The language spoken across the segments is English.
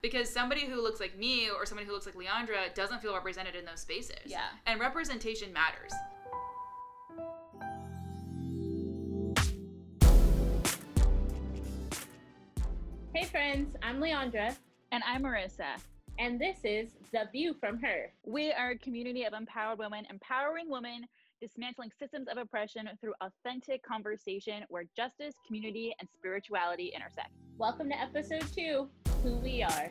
Because somebody who looks like me or somebody who looks like Leandra doesn't feel represented in those spaces. Yeah. And representation matters. Hey friends, I'm Leandra, And I'm Marissa. and this is The View from Her. We are a community of empowered women, empowering women, dismantling systems of oppression through authentic conversation where justice, community, and spirituality intersect. Welcome to episode two Who We Are.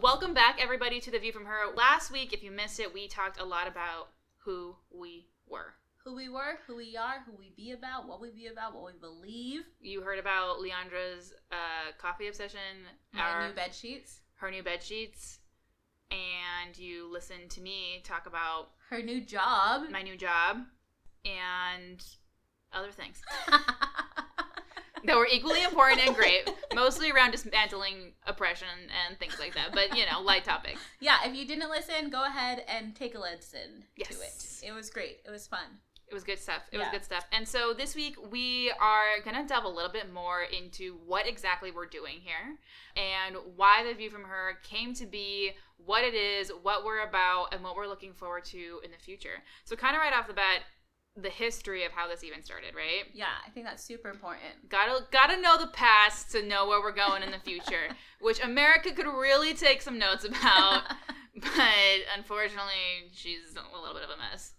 Welcome back, everybody, to The View from Her. Last week, if you missed it, we talked a lot about who we were. who we were, who we are, who we be about, what we be about, what we believe. You heard about Leandra's uh, coffee obsession, My our- new bed sheets, her new bed sheets, and you listened to me talk about her new job. my new job and other things that were equally important and great, mostly around dismantling oppression and things like that. But you know, light topic. yeah, if you didn't listen, go ahead and take a listen Yes. to it. It was great. It was fun. It was good stuff. It was good stuff. And so this week we are going to delve a little bit more into what exactly we're doing here and why the view from her came to be, what it is, what we're about, and what we're looking forward to in the future. So, kind of right off the bat, the history of how this even started, right? Yeah, I think that's super important. Gotta gotta know the past to know where we're going in the future, which America could really take some notes about. but unfortunately, she's a little bit of a mess.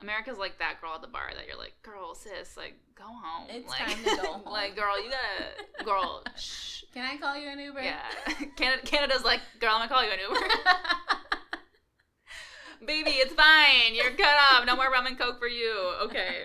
America's like that girl at the bar that you're like, girl, sis, like, go home. It's like, time to go home. like, girl, you gotta, girl, shh. Can I call you an Uber? Yeah. Canada, Canada's like, girl, I'm gonna call you an Uber. Baby, it's fine. You're cut off. No more rum and coke for you. Okay.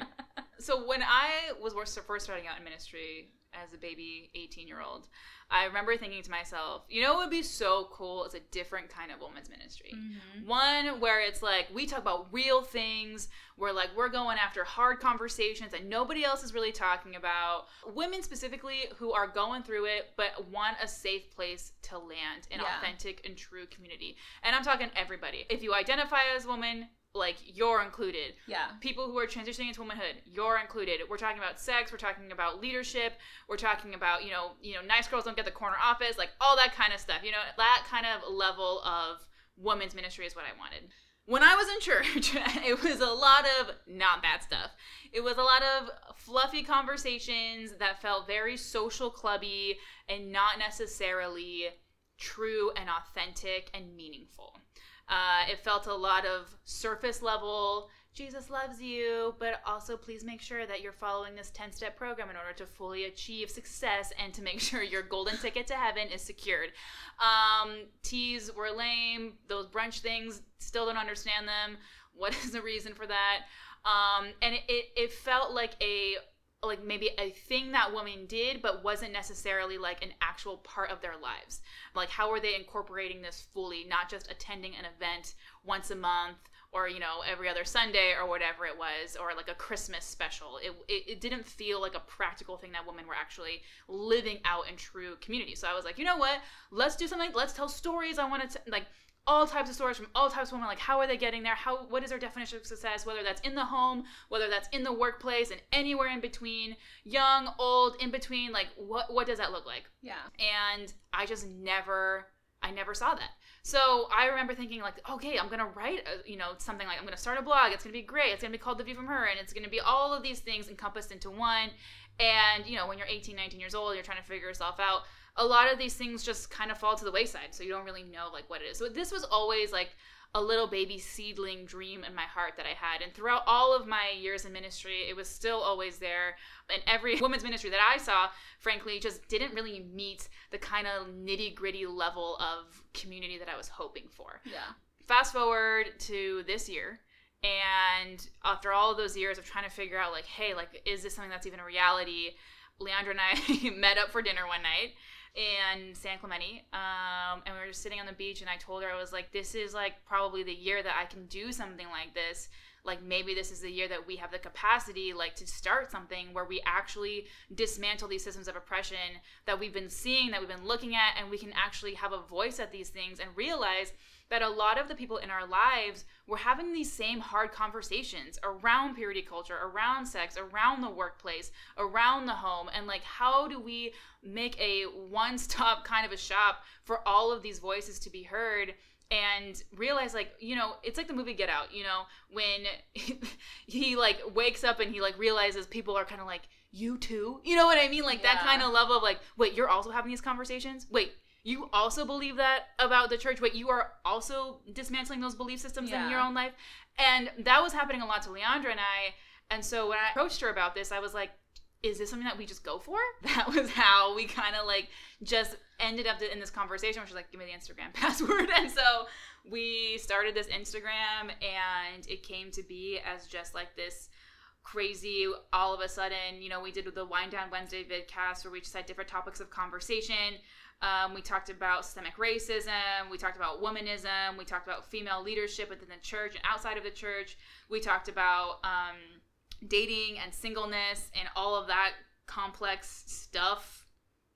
So when I was first starting out in ministry as a baby 18 year old, I remember thinking to myself, you know, what would be so cool is a different kind of women's ministry. Mhm. One where it's like we talk about real things, where like we're going after hard conversations that nobody else is really talking about. Women specifically who are going through it but want a safe place to land an Yeah. authentic and true community. And I'm talking everybody. If you identify as a woman, like you're included. Yeah. people who are transitioning into womanhood you're included. We're talking about sex we're talking about leadership we're talking about you know you know nice girls don't get the corner office like all that kind of stuff you know that kind of level of women's ministry is what i wanted. When i was in church it was a lot of not that stuff. It was a lot of fluffy conversations that felt very social clubby and not necessarily true and authentic and meaningful uh, it felt a lot of surface level. Jesus loves you, but also please make sure that you're following this 10 step program in order to fully achieve success and to make sure your golden ticket to heaven is secured. Um, teas were lame. Those brunch things, still don't understand them. What is the reason for that? Um, and it, it, it felt like a like maybe a thing that women did but wasn't necessarily like an actual part of their lives. Like how are they incorporating this fully not just attending an event once a month or you know every other sunday or whatever it was or like a christmas special? It, it, it didn't feel like a practical thing that women were actually living out in true community. So i was like you know what? Let's do something. Let's tell stories i want to like all types of stories from all types of women like how are they getting there? How what is their definition of success? Whether that's in the home whether that's in the workplace and anywhere in between young old in between like what what does that look like? Yeah. and i just never i never saw that. So i remember thinking like okay i'm gonna write a, you know something like i'm gonna start a blog it's gonna be great it's gonna be called the view from her and it's gonna be all of these things encompassed into one. And you know when you're 18 19 years old you're trying to figure yourself out a lot of these things just kind of fall to the wayside so you don't really know like what it is so this was always like a little baby seedling dream in my heart that I had. And throughout all of my years in ministry, it was still always there. And every women's ministry that I saw, frankly, just didn't really meet the kind of nitty gritty level of community that I was hoping for. Yeah. Fast forward to this year. And after all of those years of trying to figure out, like, hey, like, is this something that's even a reality? Leandra and I met up for dinner one night in San Clemente, um, and we were sitting on the beach. And I told her I was like, "This is like probably the year that I can do something like this. Like maybe this is the year that we have the capacity, like to start something where we actually dismantle these systems of oppression that we've been seeing, that we've been looking at, and we can actually have a voice at these things and realize." That a lot of the people in our lives were having these same hard conversations around purity culture, around sex, around the workplace, around the home, and like how do we make a one stop kind of a shop for all of these voices to be heard? and realize like you know it's like the movie get out you know when he like wakes up and he like realizes people are kind of like you too? You know what i mean? Like that kind of level of like wait you're also having these conversations? Wait you also believe that about the church but you are also dismantling those belief systems in your own life. And that was happening a lot to leandra and i. And so when i approached her about this i was like is this something that we just go for? That was how we kind of like just ended up in this conversation where she's like give me the instagram password. And so we started this instagram and it came to be as just like this crazy all of a sudden you know we did the wind down wednesday vidcast where we just had different topics of conversation um, we talked about systemic racism we talked about womanism we talked about female leadership within the church and outside of the church. We talked about um, dating and singleness and all of that complex stuff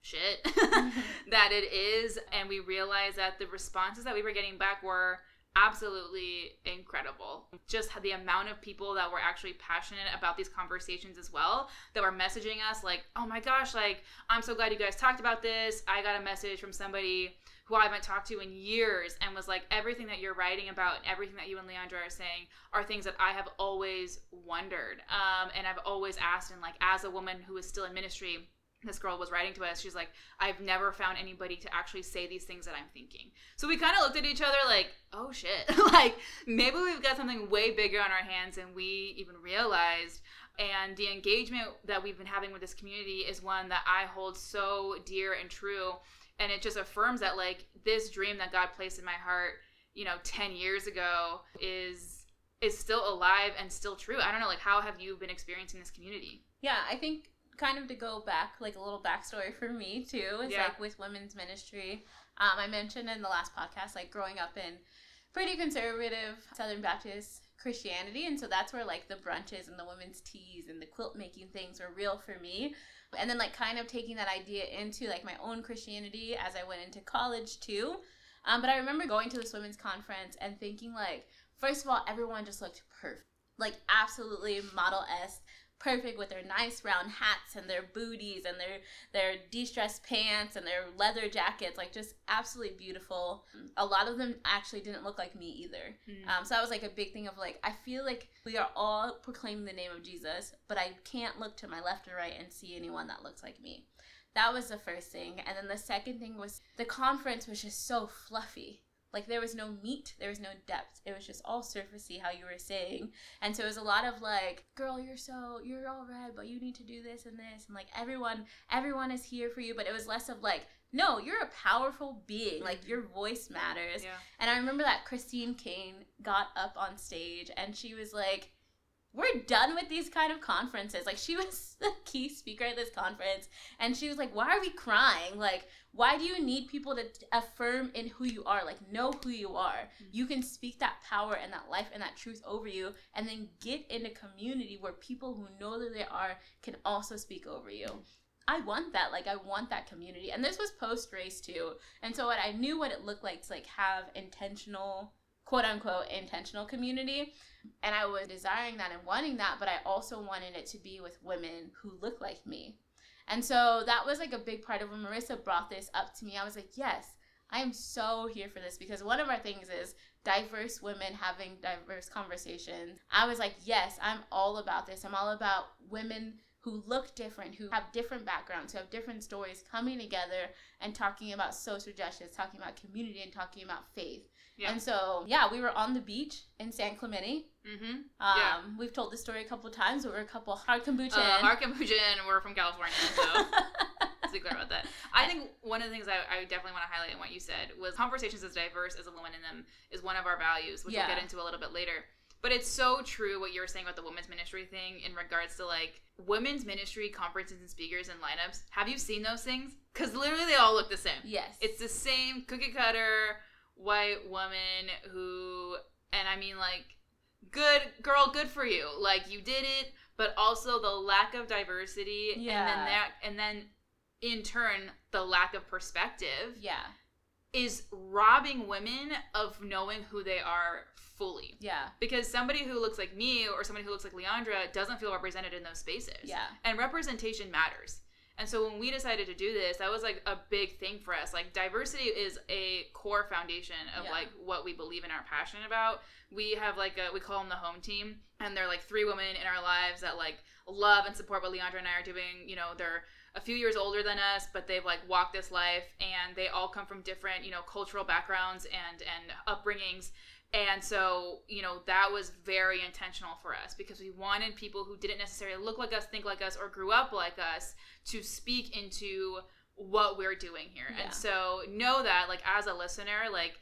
shit that it is. And we realized that the responses that we were getting back were absolutely incredible just had the amount of people that were actually passionate about these conversations as well that were messaging us like oh my gosh like i'm so glad you guys talked about this i got a message from somebody who I haven't talked to in years and was like, everything that you're writing about everything that you and Leandra are saying are things that I have always wondered. Um, and I've always asked, and like, as a woman who is still in ministry, this girl was writing to us. She's like, I've never found anybody to actually say these things that I'm thinking. So we kind of looked at each other like, oh shit. like, maybe we've got something way bigger on our hands than we even realized. And the engagement that we've been having with this community is one that I hold so dear and true and it just affirms that like this dream that God placed in my heart, you know, 10 years ago is is still alive and still true. I don't know like how have you been experiencing this community? Yeah, I think kind of to go back, like a little backstory for me too, is Yeah. like with women's ministry. Um, I mentioned in the last podcast, like growing up in pretty conservative Southern Baptist Christianity, and so that's where like the brunches and the women's teas and the quilt making things were real for me. And then like kind of taking that idea into like my own Christianity as I went into college too. Um, but I remember going to this women's conference and thinking like, first of all, everyone just looked perfect, like absolutely model esque perfect with their nice round hats and their booties and their their de-stressed pants and their leather jackets like just absolutely beautiful. A lot of them actually didn't look like me either. Um, so that was like a big thing of like i feel like we are all proclaiming the name of jesus but i can't look to my left or right and see anyone that looks like me. That was the first thing. And then the second thing was the conference was just so fluffy like there was no meat there was no depth it was just all surfacey how you were saying and so it was a lot of like, girl, you're so you're all right, but you need to do this and this and like everyone everyone is here for you, but it was less of like, no, you're a powerful being. Like Mhm. your voice matters. Yeah. And I remember that Christine Caine got up on stage and she was like, We're done with these kind of conferences. Like she was the key speaker at this conference and she was like, Why are we crying? Like, why do you need people to affirm in who you are? Like know who you are. Mm-hmm. You can speak that power and that life and that truth over you and then get in a community where people who know that they are can also speak over you. I want that. Like I want that community. And this was post race too. And so what I knew what it looked like to like have intentional quote unquote intentional community. And I was desiring that and wanting that, but I also wanted it to be with women who look like me. And so that was like a big part of when Marissa brought this up to me. I was like, yes, I am so here for this because one of our things is diverse women having diverse conversations. I was like, yes, I'm all about this. I'm all about women who look different, who have different backgrounds, who have different stories coming together and talking about social justice, talking about community, and talking about faith. Yeah. And so, yeah, we were on the beach in San Clemente. Mm-hmm. Um, Yeah. We've told this story a couple times, but we're a couple hard kombucha. Uh, in. Mark and we're from California, so let's be clear about that. I think one of the things I, I definitely want to highlight in what you said was conversations as diverse as a woman in them is one of our values, which Yeah. we'll get into a little bit later. But it's so true what you were saying about the women's ministry thing in regards to like women's ministry conferences and speakers and lineups. Have you seen those things? Because literally they all look the same. yes. It's the same cookie cutter white woman who, and I mean like, good girl, good for you. Like you did it, but also the lack of diversity, Yeah. and then that, and then in turn the lack of perspective yeah. is robbing women of knowing who they are fully. Yeah. Because somebody who looks like me or somebody who looks like Leandra doesn't feel represented in those spaces. Yeah. And representation matters. And so when we decided to do this, that was like a big thing for us. Like diversity is a core foundation of Yeah. like what we believe and are passionate about. We have like a we call them the home team, and they're like three women in our lives that like love and support what Leandra and I are doing. You know, they're a few years older than us, but they've like walked this life, and they all come from different you know cultural backgrounds and and upbringings. And so, you know, that was very intentional for us because we wanted people who didn't necessarily look like us, think like us, or grew up like us to speak into what we're doing here. Yeah. And so, know that, like, as a listener, like,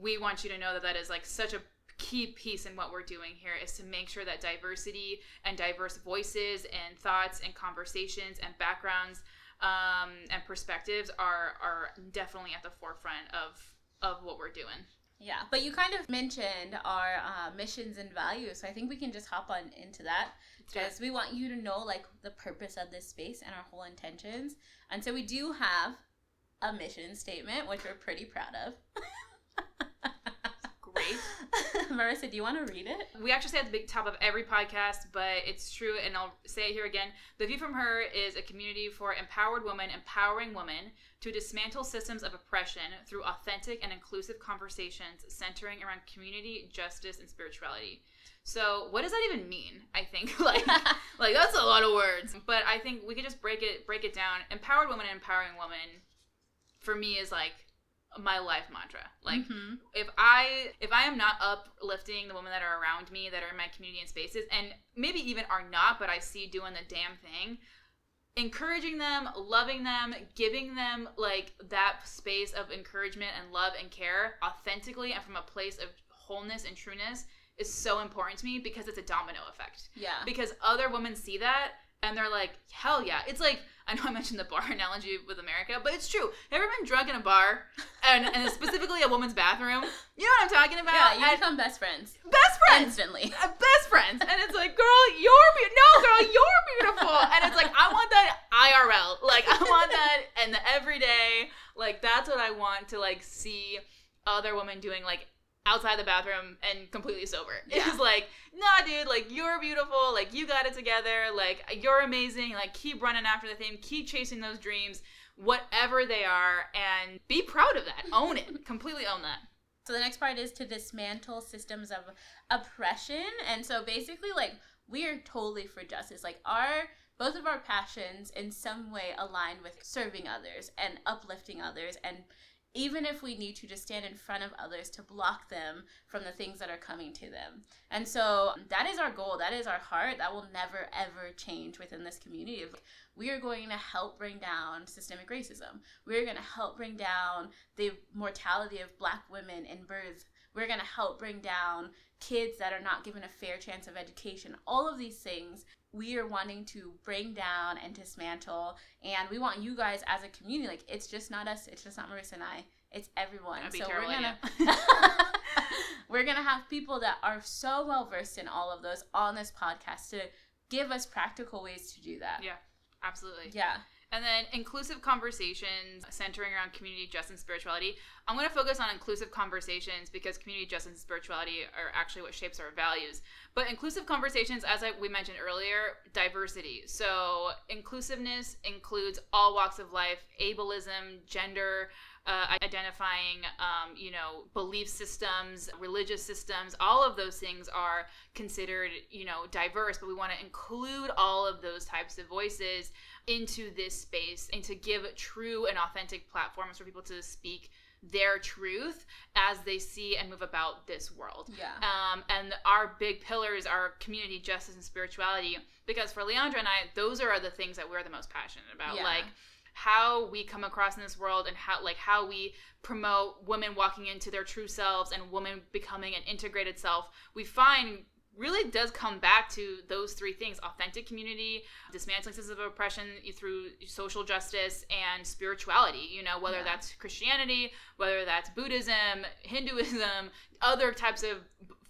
we want you to know that that is like such a key piece in what we're doing here is to make sure that diversity and diverse voices and thoughts and conversations and backgrounds um, and perspectives are are definitely at the forefront of of what we're doing. Yeah, but you kind of mentioned our uh, missions and values, so I think we can just hop on into that because we want you to know like the purpose of this space and our whole intentions. And so we do have a mission statement, which we're pretty proud of. Great. Marissa, do you want to read it? We actually say at the big top of every podcast, but it's true, and I'll say it here again. The View from Her is a community for empowered women, empowering women to dismantle systems of oppression through authentic and inclusive conversations centering around community, justice, and spirituality. So, what does that even mean? I think like like that's a lot of words, but I think we could just break it break it down. Empowered woman, and empowering woman, for me is like my life mantra. Like Mhm. if I if I am not uplifting the women that are around me that are in my community and spaces and maybe even are not but I see doing the damn thing encouraging them loving them giving them like that space of encouragement and love and care authentically and from a place of wholeness and trueness is so important to me because it's a domino effect yeah. because other women see that and they're like, hell yeah. It's like, I know I mentioned the bar analogy with America, but it's true. Have you ever been drunk in a bar and, and specifically a woman's bathroom? You know what I'm talking about? Yeah, you And become best friends best friends. instantly. Uh, Best friends, and it's like, girl, you're be- no, girl, you're beautiful, and it's like, I want that IRL, like I want that, and the everyday, like that's what I want to like see other women doing, like outside the bathroom and completely sober. Yeah. It's like, nah, dude, like you're beautiful, like you got it together, like you're amazing, like keep running after the thing, keep chasing those dreams, whatever they are, and be proud of that, own it, completely own that. So the next part is to dismantle systems of oppression. And so basically like we are totally for justice. Like our both of our passions in some way align with serving others and uplifting others and even if we need to just stand in front of others to block them from the things that are coming to them. And so that is our goal. That is our heart. That will never ever change within this community. We are going to help bring down systemic racism. We're going to help bring down the mortality of black women in birth. We're going to help bring down kids that are not given a fair chance of education. All of these things we are wanting to bring down and dismantle. And we want you guys as a community, like it's just not us, it's just not Marissa and I, it's everyone. So we're gonna we're gonna have people that are so well versed in all of those on this podcast to give us practical ways to do that. Yeah. Absolutely. Yeah. And then inclusive conversations centering around community justice and spirituality. I'm going to focus on inclusive conversations because community justice and spirituality are actually what shapes our values. But inclusive conversations, as I, we mentioned earlier, diversity. So inclusiveness includes all walks of life, ableism, gender, uh, identifying, um, you know, belief systems, religious systems, all of those things are considered, you know, diverse, but we want to include all of those types of voices into this space and to give true and authentic platforms for people to speak their truth as they see and move about this world. Yeah. Um, and our big pillars are community justice and spirituality because for Leandra and I, those are the things that we're the most passionate about. Yeah. Like how we come across in this world and how like how we promote women walking into their true selves and women becoming an integrated self. We find really does come back to those three things authentic community dismantling systems of oppression through social justice and spirituality you know whether Yeah. that's christianity whether that's buddhism hinduism other types of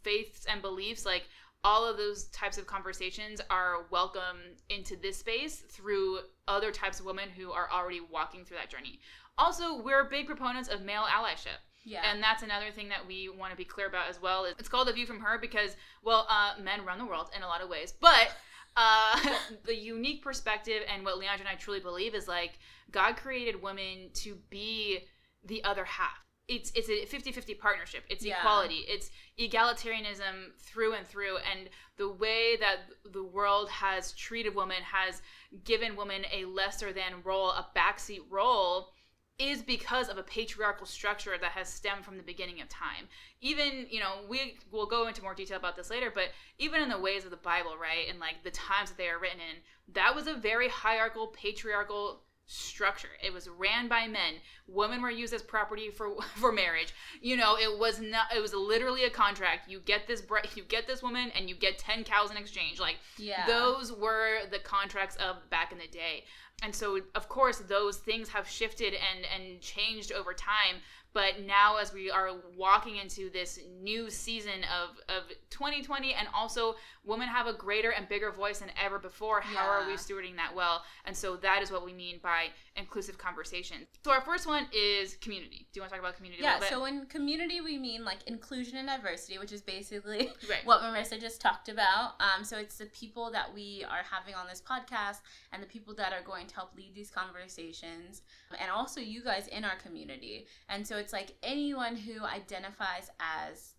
faiths and beliefs like all of those types of conversations are welcome into this space through other types of women who are already walking through that journey Also, we're big proponents of male allyship. Yeah. And that's another thing that we want to be clear about as well. Is It's called A View from Her because, well, uh, men run the world in a lot of ways. But uh, the unique perspective and what Leandra and I truly believe is like God created women to be the other half. It's it's a 50-50 partnership. It's Yeah. equality. It's egalitarianism through and through. And the way that the world has treated women has given women a lesser than role, a backseat role, is because of a patriarchal structure that has stemmed from the beginning of time. Even, you know, we will go into more detail about this later, but even in the ways of the Bible, right, and like the times that they are written in, that was a very hierarchical, patriarchal structure. It was ran by men. Women were used as property for for marriage. You know, it was not. It was literally a contract. You get this, bri- you get this woman, and you get ten cows in exchange. Like yeah. those were the contracts of back in the day. And so of course those things have shifted and and changed over time. But now as we are walking into this new season of, of 2020 and also women have a greater and bigger voice than ever before. How are we stewarding that well? And so that is what we mean by inclusive conversation. So our first one is community. Do you want to talk about community a yeah, little bit? so in community we mean like inclusion and diversity, which is basically right. what Marissa just talked about. Um, so it's the people that we are having on this podcast and the people that are going to help lead these conversations, and also you guys in our community. And so it's like anyone who identifies as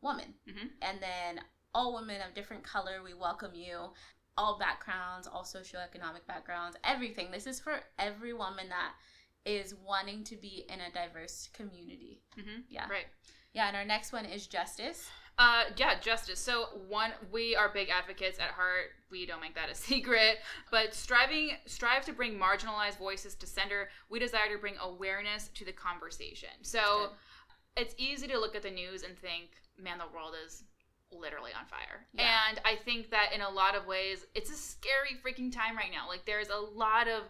woman, Mhm. and then all women of different color, we welcome you. All backgrounds, all socioeconomic backgrounds, everything. This is for every woman that is wanting to be in a diverse community. hmm Yeah. Right. Yeah, and our next one is justice. Uh, yeah, justice. So one, we are big advocates at heart. We don't make that a secret, but striving, strive to bring marginalized voices to center. We desire to bring awareness to the conversation. So it's easy to look at the news and think, man, the world is literally on fire. Yeah. And I think that in a lot of ways, it's a scary freaking time right now. Like there's a lot of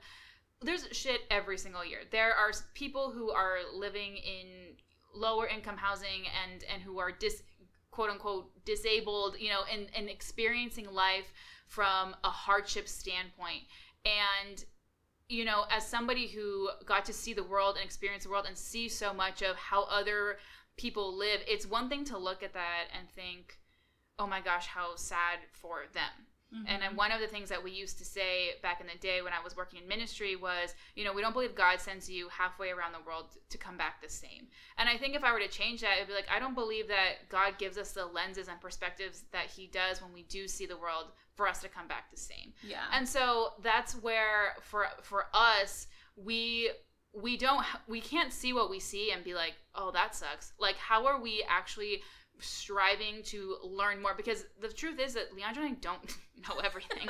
there's shit every single year. There are people who are living in lower income housing and and who are dis quote unquote disabled, you know, and and experiencing life from a hardship standpoint. And you know, as somebody who got to see the world and experience the world and see so much of how other people live, it's one thing to look at that and think, "Oh my gosh, how sad for them." And then mm-hmm. one of the things that we used to say back in the day when I was working in ministry was, you know, we don't believe God sends you halfway around the world to come back the same. And I think if I were to change that, it'd be like, I don't believe that God gives us the lenses and perspectives that He does when we do see the world for us to come back the same. yeah. And so that's where for for us, we we don't we can't see what we see and be like, "Oh, that sucks." Like how are we actually striving to learn more because the truth is that Leandra and I don't know everything,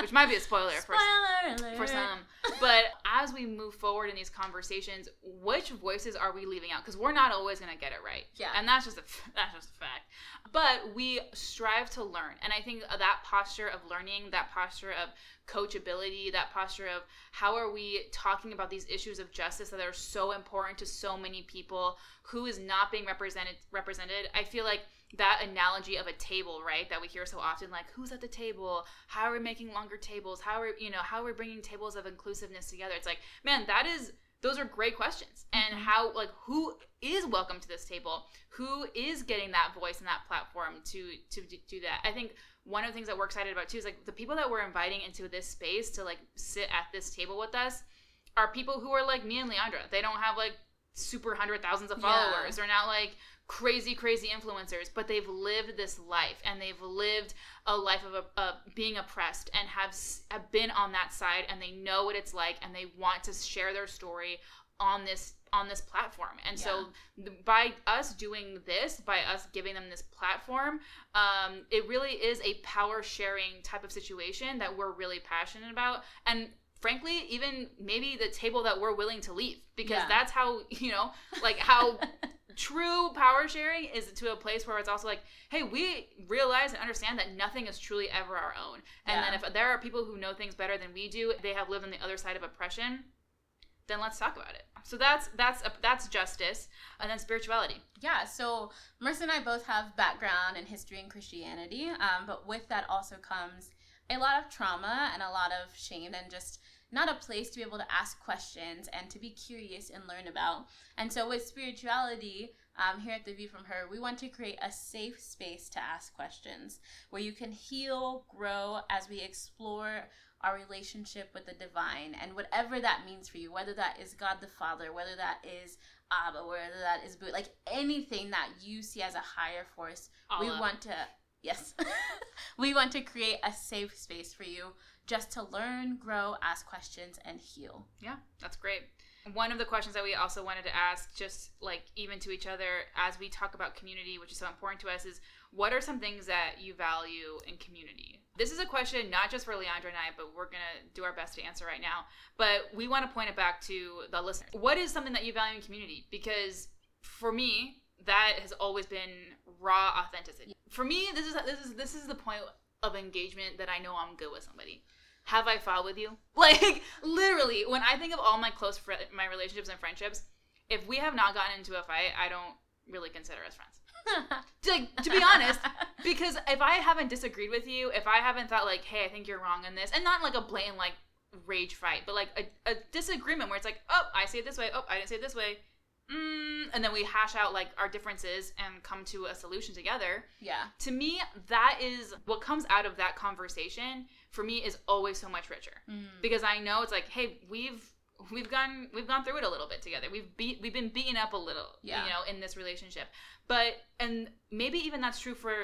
which might be a spoiler for Spoiler alert. for some. But as we move forward in these conversations, which voices are we leaving out? Because we're not always going to get it right. Yeah. And that's just a that's just a fact. But we strive to learn, and I think uh, that posture of learning, that posture of coachability, that posture of how are we talking about these issues of justice that are so important to so many people who is not being represented represented. I feel like that analogy of a table, right, that we hear so often, like who's at the table? How are we making longer tables? How are you know how are we bringing tables of inclusiveness together? It's like, man, that is those are great questions. And Mhm. how like who is welcome to this table? Who is getting that voice and that platform to to do that? I think one of the things that we're excited about too is like the people that we're inviting into this space to like sit at this table with us are people who are like me and Leandra. They don't have like super hundred thousands of Yeah. followers. They're not like crazy, crazy influencers, but they've lived this life and they've lived a life of, of being oppressed and have, have been on that side and they know what it's like and they want to share their story on this on this platform and so th- by us doing this by us giving them this platform um, it really is a power sharing type of situation that we're really passionate about and frankly even maybe the table that we're willing to leave because Yeah. that's how you know like how true power sharing is to a place where it's also like hey we realize and understand that nothing is truly ever our own. And Yeah. then if there are people who know things better than we do they have lived on the other side of oppression then let's talk about it. So that's that's that's justice. And then spirituality. Yeah, so Marissa and I both have background in history and Christianity, um, but with that also comes a lot of trauma and a lot of shame and just not a place to be able to ask questions and to be curious and learn about. And so, with spirituality, um, here at The View from Her, we want to create a safe space to ask questions where you can heal, grow as we explore our relationship with the divine and whatever that means for you, whether that is God the Father, whether that is Abba, whether that is Buddha, like anything that you see as a higher force, we want to, yes, we want to create a safe space for you just to learn, grow, ask questions, and heal. Yeah, that's great. One of the questions that we also wanted to ask, just like even to each other as we talk about community, which is so important to us, is what are some things that you value in community? This is a question not just for Leandra and I, but we're going to do our best to answer right now. But we want to point it back to the listener. What is something that you value in community? Because for me, that has always been raw authenticity. For me, this is this is this is the point of engagement that I know I'm good with somebody. Have I fought with you? Like literally, when I think of all my close fri my relationships and friendships, if we have not gotten into a fight, I don't really consider us friends. Like to be honest, because if I haven't disagreed with you, if I haven't thought like, hey, I think you're wrong in this, and not like a blatant like rage fight, but like a, a disagreement where it's like, oh, I see it this way, oh, I didn't see it this way, mm, and then we hash out like our differences and come to a solution together. yeah. To me, that is what comes out of that conversation. For me, is always so much richer Mm. because I know it's like, hey, we've we've gone we've gone through it a little bit together. We've beat we've been beaten up a little, Yeah. you know, in this relationship. But and maybe even that's true for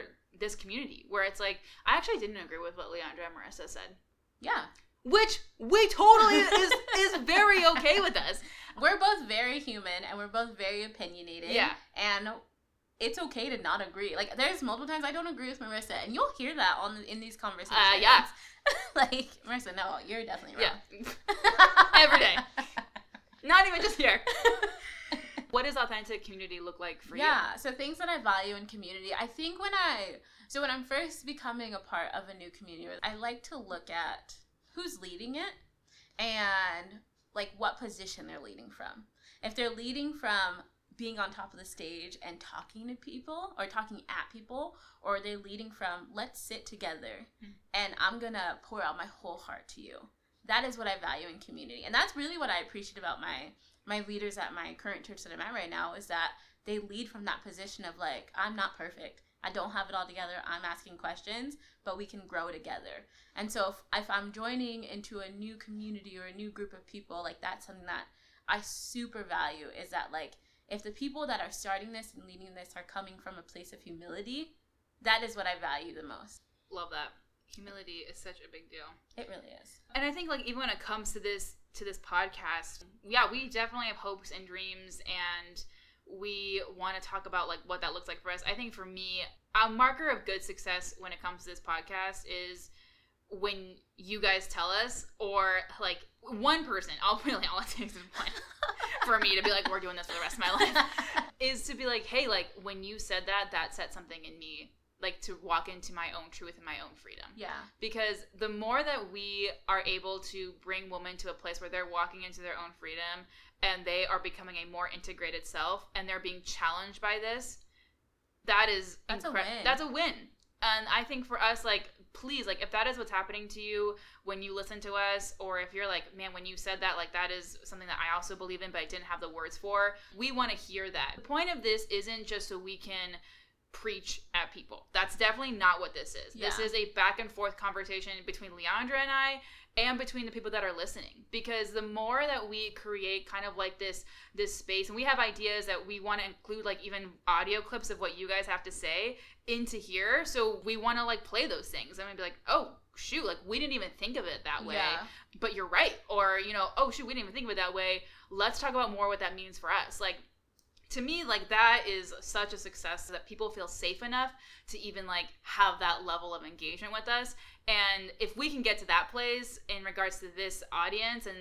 this community where it's like I actually didn't agree with what Leandra and Marissa said, Yeah. which we totally is is very okay with us. We're both very human and we're both very opinionated. Yeah. And it's okay to not agree. Like there's multiple times I don't agree with Marissa, and you'll hear that on in these conversations. Uh, yeah. like Marissa, no, you're definitely Yeah. Every day. not even just here. What does authentic community look like for you? yeah. So things that I value in community. I think when I so when I'm first becoming a part of a new community, I like to look at who's leading it and like what position they're leading from. If they're leading from being on top of the stage and talking to people or talking at people, or are they leading from let's sit together Hmm. and I'm gonna pour out my whole heart to you. That is what I value in community. And that's really what I appreciate about my my leaders at my current church that I'm at right now is that they lead from that position of like, I'm not perfect. I don't have it all together. I'm asking questions, but we can grow together. And so if, if I'm joining into a new community or a new group of people, like that's something that I super value is that like if the people that are starting this and leading this are coming from a place of humility, that is what I value the most. Love that. Humility is such a big deal. It really is. And I think like even when it comes to this to this podcast, yeah, we definitely have hopes and dreams and we want to talk about like what that looks like for us. I think for me, a marker of good success when it comes to this podcast is when you guys tell us or like one person, all really all it takes is one for me to be like, we're doing this for the rest of my life. Is to be like, hey, like when you said that, that set something in me, like to walk into my own truth and my own freedom yeah. because the more that we are able to bring women to a place where they're walking into their own freedom and they are becoming a more integrated self and they're being challenged by this that is That's a win. that's a win and i think for us like please like if that is what's happening to you when you listen to us or if you're like man when you said that like that is something that i also believe in but i didn't have the words for we want to hear that the point of this isn't just so we can preach at people. That's definitely not what this is. This is a back and forth conversation between Leandra and I and between the people that are listening because the more that we create kind of like this this space and we have ideas that we want to include like even audio clips of what you guys have to say into here so we want to like play those things. And be like oh shoot like we didn't even think of it that way. Yeah. but you're right. Or you know oh shoot we didn't even think of it that way. Let's talk about more what that means for us. Like to me like that is such a success that people feel safe enough to even like have that level of engagement with us. And if we can get to that place in regards to this audience and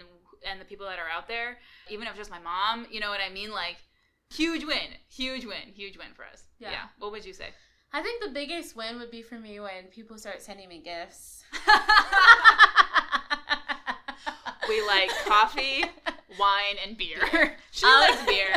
and the people that are out there even if it's just my mom you know what i mean? Like huge win huge win huge win for us. Yeah. yeah. What would you say I think the biggest win would be for me when people start sending me gifts. we like coffee wine and beer she Um, likes beer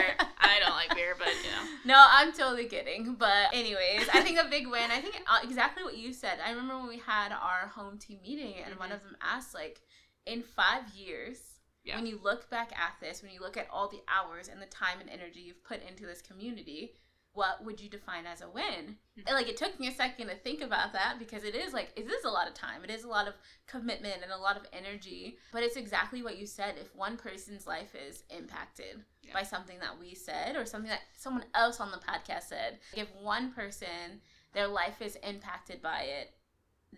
i don't like beer but you know No, I'm totally kidding. But anyways, I think a big win. I think uh, exactly what you said. I remember when we had our home team meeting, and one Mhm. of them asked like, in five years, Yeah. when you look back at this, when you look at all the hours and the time and energy you've put into this community, what would you define as a win? Hmm. And like it took me a second to think about that because it is like it is a lot of time. It is a lot of commitment and a lot of energy. But it's exactly what you said. If one person's life is impacted Yeah. by something that we said or something that someone else on the podcast said, if one person their life is impacted by it,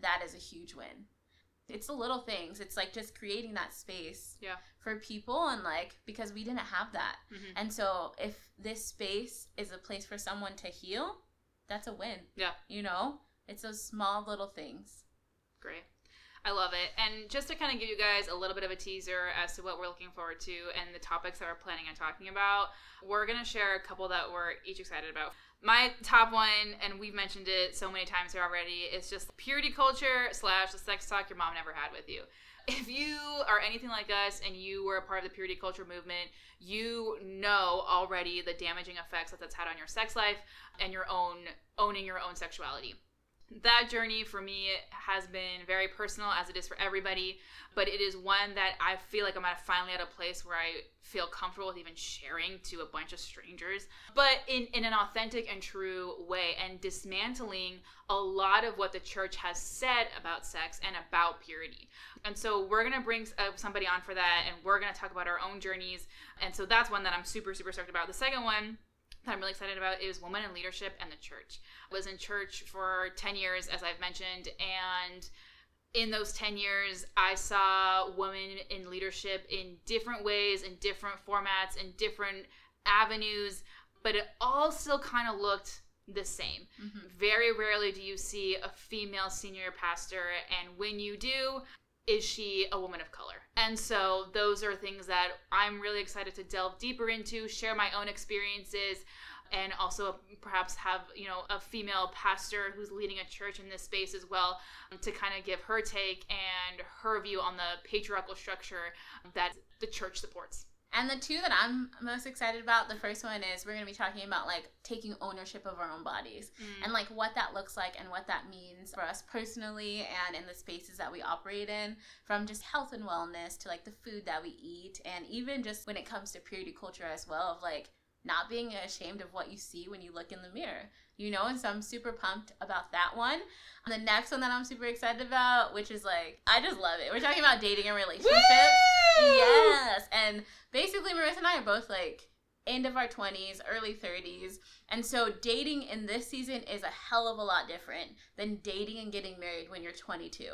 that is a huge win. It's the little things. It's like just creating that space Yeah. for people and like because we didn't have that. Mhm. And so if this space is a place for someone to heal, that's a win. Yeah. You know? It's those small little things. Great. I love it. And just to kind of give you guys a little bit of a teaser as to what we're looking forward to and the topics that we're planning on talking about, we're going to share a couple that we're each excited about. My top one, and we've mentioned it so many times here already, is just purity culture slash the sex talk your mom never had with you. If you are anything like us and you were a part of the purity culture movement, you know already the damaging effects that that's had on your sex life and your own owning your own sexuality that journey for me has been very personal as it is for everybody but it is one that i feel like i'm at finally at a place where i feel comfortable with even sharing to a bunch of strangers but in, in an authentic and true way and dismantling a lot of what the church has said about sex and about purity. And so we're going to bring uh, somebody on for that and we're going to talk about our own journeys and so that's one that i'm super super stoked about. The second one that i'm really excited about is women in leadership and the church I was in church for 10 years, as I've mentioned, and in those 10 years, I saw women in leadership in different ways, in different formats, in different avenues, but it all still kind of looked the same. Mm-hmm. Very rarely do you see a female senior pastor, and when you do, is she a woman of color? And so those are things that I'm really excited to delve deeper into, share my own experiences, and also perhaps have you know a female pastor who's leading a church in this space as well um, to kind of give her take and her view on the patriarchal structure that the church supports And the two that I'm most excited about, the first one is we're going to be talking about like taking ownership of our own bodies mm. and like what that looks like and what that means for us personally and in the spaces that we operate in from just health and wellness to like the food that we eat and even just when it comes to purity culture as well of like not being ashamed of what you see when you look in the mirror you know? And so i'm super pumped about that one. And the next one that i'm super excited about which is like i just love it. We're talking about dating and relationships yes and basically marissa and i are both like end of our 20s early 30s and so dating in this season is a hell of a lot different than dating and getting married when you're 22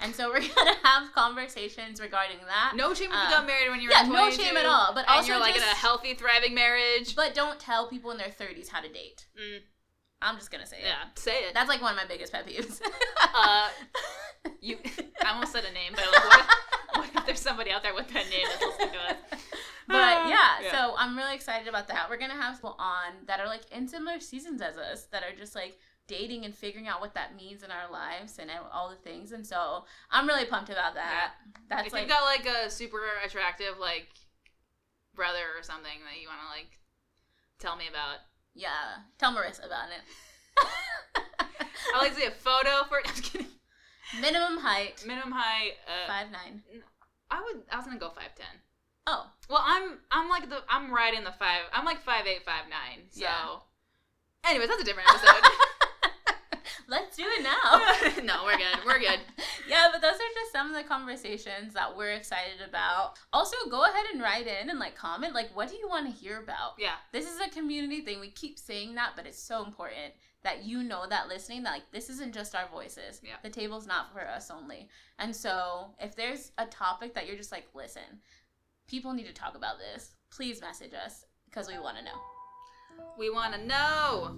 and so we're gonna have conversations regarding that. No shame if you Uh, got married when you were yeah, no shame at all, but and also you're like in a healthy thriving marriage. But don't tell people in their 30s how to date. Mm. i'm just gonna say it. Yeah say it. That's like one of my biggest pet peeves. Uh you i almost said a name but like, what, what if there's somebody out there with that name that's listening to us But uh, yeah, Yeah. so I'm really excited about that. We're gonna have people on that are like in similar seasons as us, that are just like dating and figuring out what that means in our lives and all the things. And so I'm really pumped about that. That's if like you've got like a super attractive like brother or something that you want to like tell me about yeah. Tell Marissa about it. i like to see a photo for it i'm kidding Minimum height minimum height uh, five nine. i would i was gonna go 5'10 Oh, well i'm i'm like the i'm right in the five i'm like five eight five nine so Yeah. anyways that's a different episode let's do it now. no we're good we're good yeah, but those are just some of the conversations that we're excited about. Also, go ahead and write in and like comment like what do you want to hear about? yeah This is a community thing. We keep saying that, but it's so important that you know that listening that like this isn't just our voices. Yeah. The table's not for us only. And so if there's a topic that you're just like, listen, people need to talk about this, please message us because we want to know. we want to know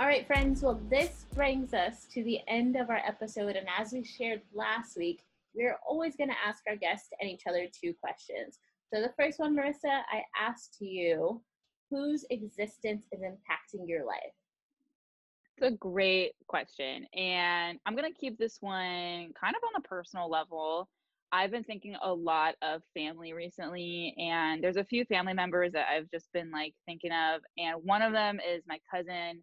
All right, friends. Well, this brings us to the end of our episode. And as we shared last week, we're always going to ask our guests and each other two questions. So, the first one, Marissa, I asked you whose existence is impacting your life? It's a great question. And I'm going to keep this one kind of on a personal level. I've been thinking a lot of family recently, and there's a few family members that I've just been like thinking of. And one of them is my cousin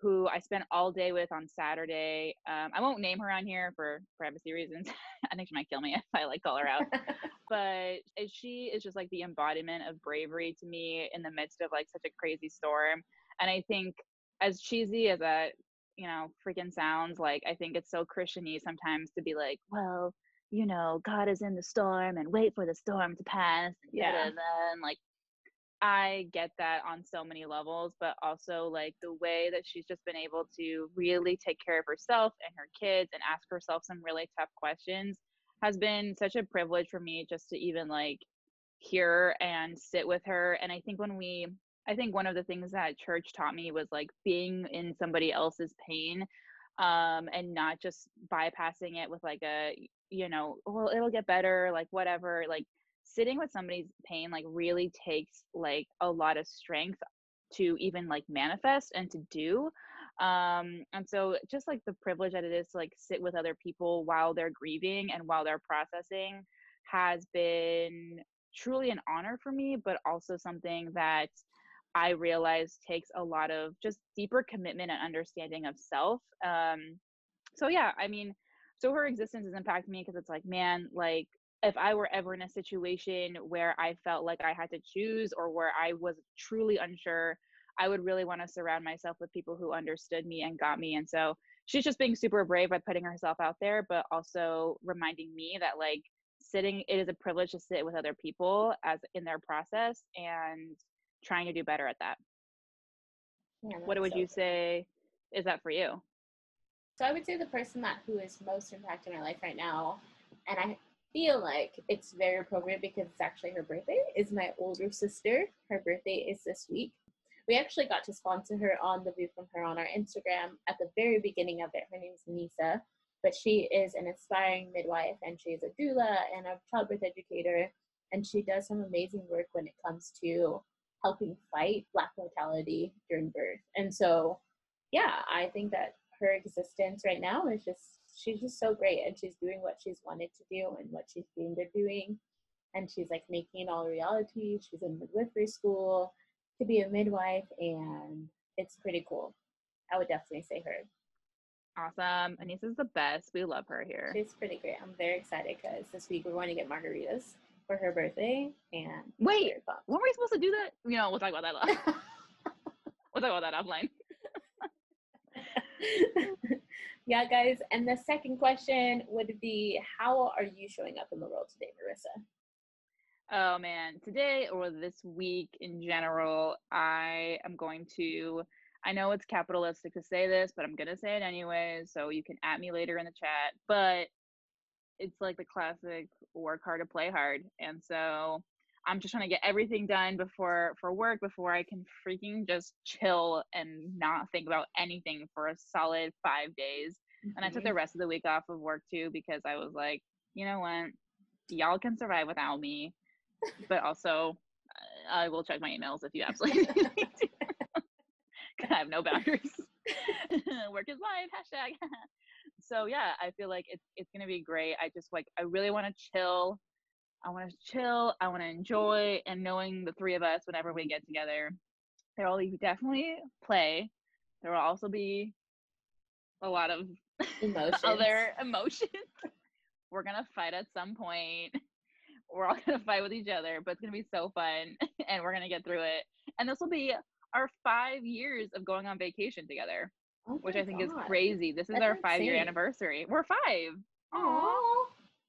who I spent all day with on Saturday. Um, I won't name her on here for privacy reasons. I think she might kill me if I like call her out. but she is just like the embodiment of bravery to me in the midst of like such a crazy storm. And I think as cheesy as that, you know, freaking sounds, like I think it's so Christiany sometimes to be like, well, you know, God is in the storm and wait for the storm to pass. And Yeah. And like I get that on so many levels, but also like the way that she's just been able to really take care of herself and her kids and ask herself some really tough questions has been such a privilege for me just to even like hear and sit with her. And I think when we, I think one of the things that church taught me was like being in somebody else's pain um and not just bypassing it with like a you know well it'll get better like whatever like sitting with somebody's pain like really takes like a lot of strength to even like manifest and to do um and so just like the privilege that it is to like sit with other people while they're grieving and while they're processing has been truly an honor for me but also something that i realize takes a lot of just deeper commitment and understanding of self um so yeah i mean so her existence has impacted me because it's like man like if I were ever in a situation where I felt like I had to choose or where I was truly unsure, I would really want to surround myself with people who understood me and got me. And so she's just being super brave by putting herself out there, but also reminding me that like sitting, it is a privilege to sit with other people as in their process and trying to do better at that. Yeah, What would so you say is that for you? So I would say the person that who is most impacted my life right now, and I feel like it's very appropriate because it's actually her birthday, is my older sister. Her birthday is this week. We actually got to sponsor her on the View from Her on our Instagram at the very beginning of it. Her name's Nisa, but she is an aspiring midwife and she is a doula and a childbirth educator. And she does some amazing work when it comes to helping fight Black mortality during birth. And so, yeah, I think that her existence right now is just she's just so great and she's doing what she's wanted to do and what she's dreamed of doing and she's like making it all reality she's in midwifery school to be a midwife and it's pretty cool i would definitely say her Awesome. Anissa's the best. We love her here. she's pretty great i'm very excited because this week we're going to get margaritas for her birthday and Wait, when were we supposed to do that? You know, we'll talk about that. later. we'll talk about that offline. yeah, guys. And the second question would be How are you showing up in the world today, Marissa? Oh man, today or this week in general, I am going to. I know it's capitalistic to say this, but I'm gonna say it anyway. So you can at me later in the chat. But it's like the classic work hard to play hard, and so I'm just trying to get everything done before for work before I can freaking just chill and not think about anything for a solid five days. And I took the mm-hmm. rest of the week off of work too because I was like, you know what, y'all can survive without me, but also I will check my emails if you absolutely need to. I have no boundaries. work is life. Hashtag. so yeah, I feel like it's it's gonna be great. I just like I really want to chill. I want to chill. I want to enjoy, and knowing the three of us, whenever we get together, there will be definitely play. There will also be a lot of Emotions. other emotions. We're gonna fight at some point. We're all gonna fight with each other, but it's gonna be so fun, and we're gonna get through it. And this will be our five years of going on vacation together, Oh which I think is crazy. This is That's our five year anniversary. We're five. Aw. Aw.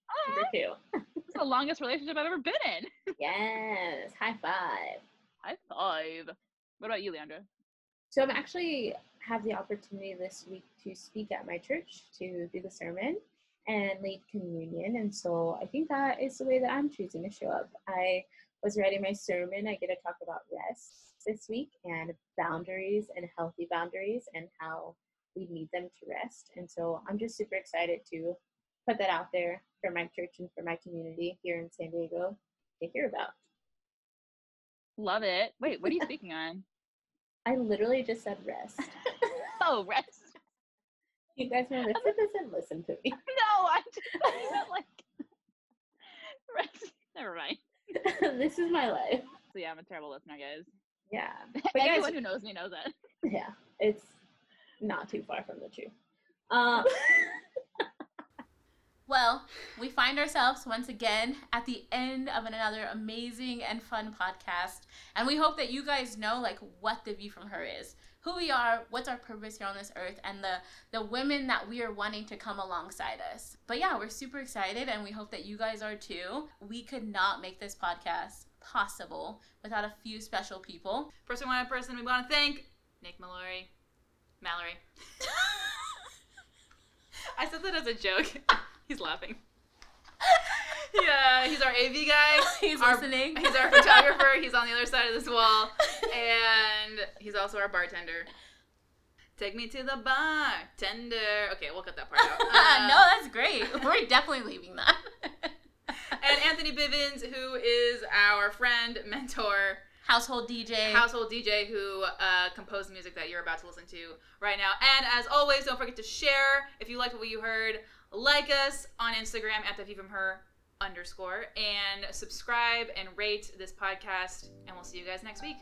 Aw. Number two. This is the longest relationship I've ever been in. Yes. High five. High five. What about you, Leandra? So I'm actually have the opportunity this week to speak at my church to do the sermon and lead communion. And so I think that is the way that I'm choosing to show up. I was writing my sermon. I get to talk about rest this week and boundaries and healthy boundaries and how we need them to rest. And so I'm just super excited to put that out there for my church and for my community here in San Diego to hear about. Love it. Wait, what are you speaking on? I literally just said rest. Oh, rest. You guys know this doesn't listen to me. No, I just like. Never mind. this is my life. So yeah, I'm a terrible listener, guys. Yeah. But guys, Anyone who knows me knows that. yeah, it's not too far from the truth. Um, Well, we find ourselves once again at the end of another amazing and fun podcast. And we hope that you guys know like what the view from her is. Who we are, what's our purpose here on this earth, and the the women that we are wanting to come alongside us. But yeah, we're super excited and we hope that you guys are too. We could not make this podcast possible without a few special people. First, we want a person we want to thank Nick Mallory. Mallory. I said that as a joke. He's laughing. Yeah, he's our AV guy. He's Our- listening. He's our photographer. He's on the other side of this wall. And he's also our bartender. Take me to the bartender. Okay, we'll cut that part out. Uh, no, that's great. We're definitely leaving that. And Anthony Bivens, who is our friend, mentor, Household DJ. household DJ who uh, composed music that you're about to listen to right now. And as always, don't forget to share if you liked what you heard. Like us on Instagram at the view from her underscore and subscribe and rate this podcast. And we'll see you guys next week.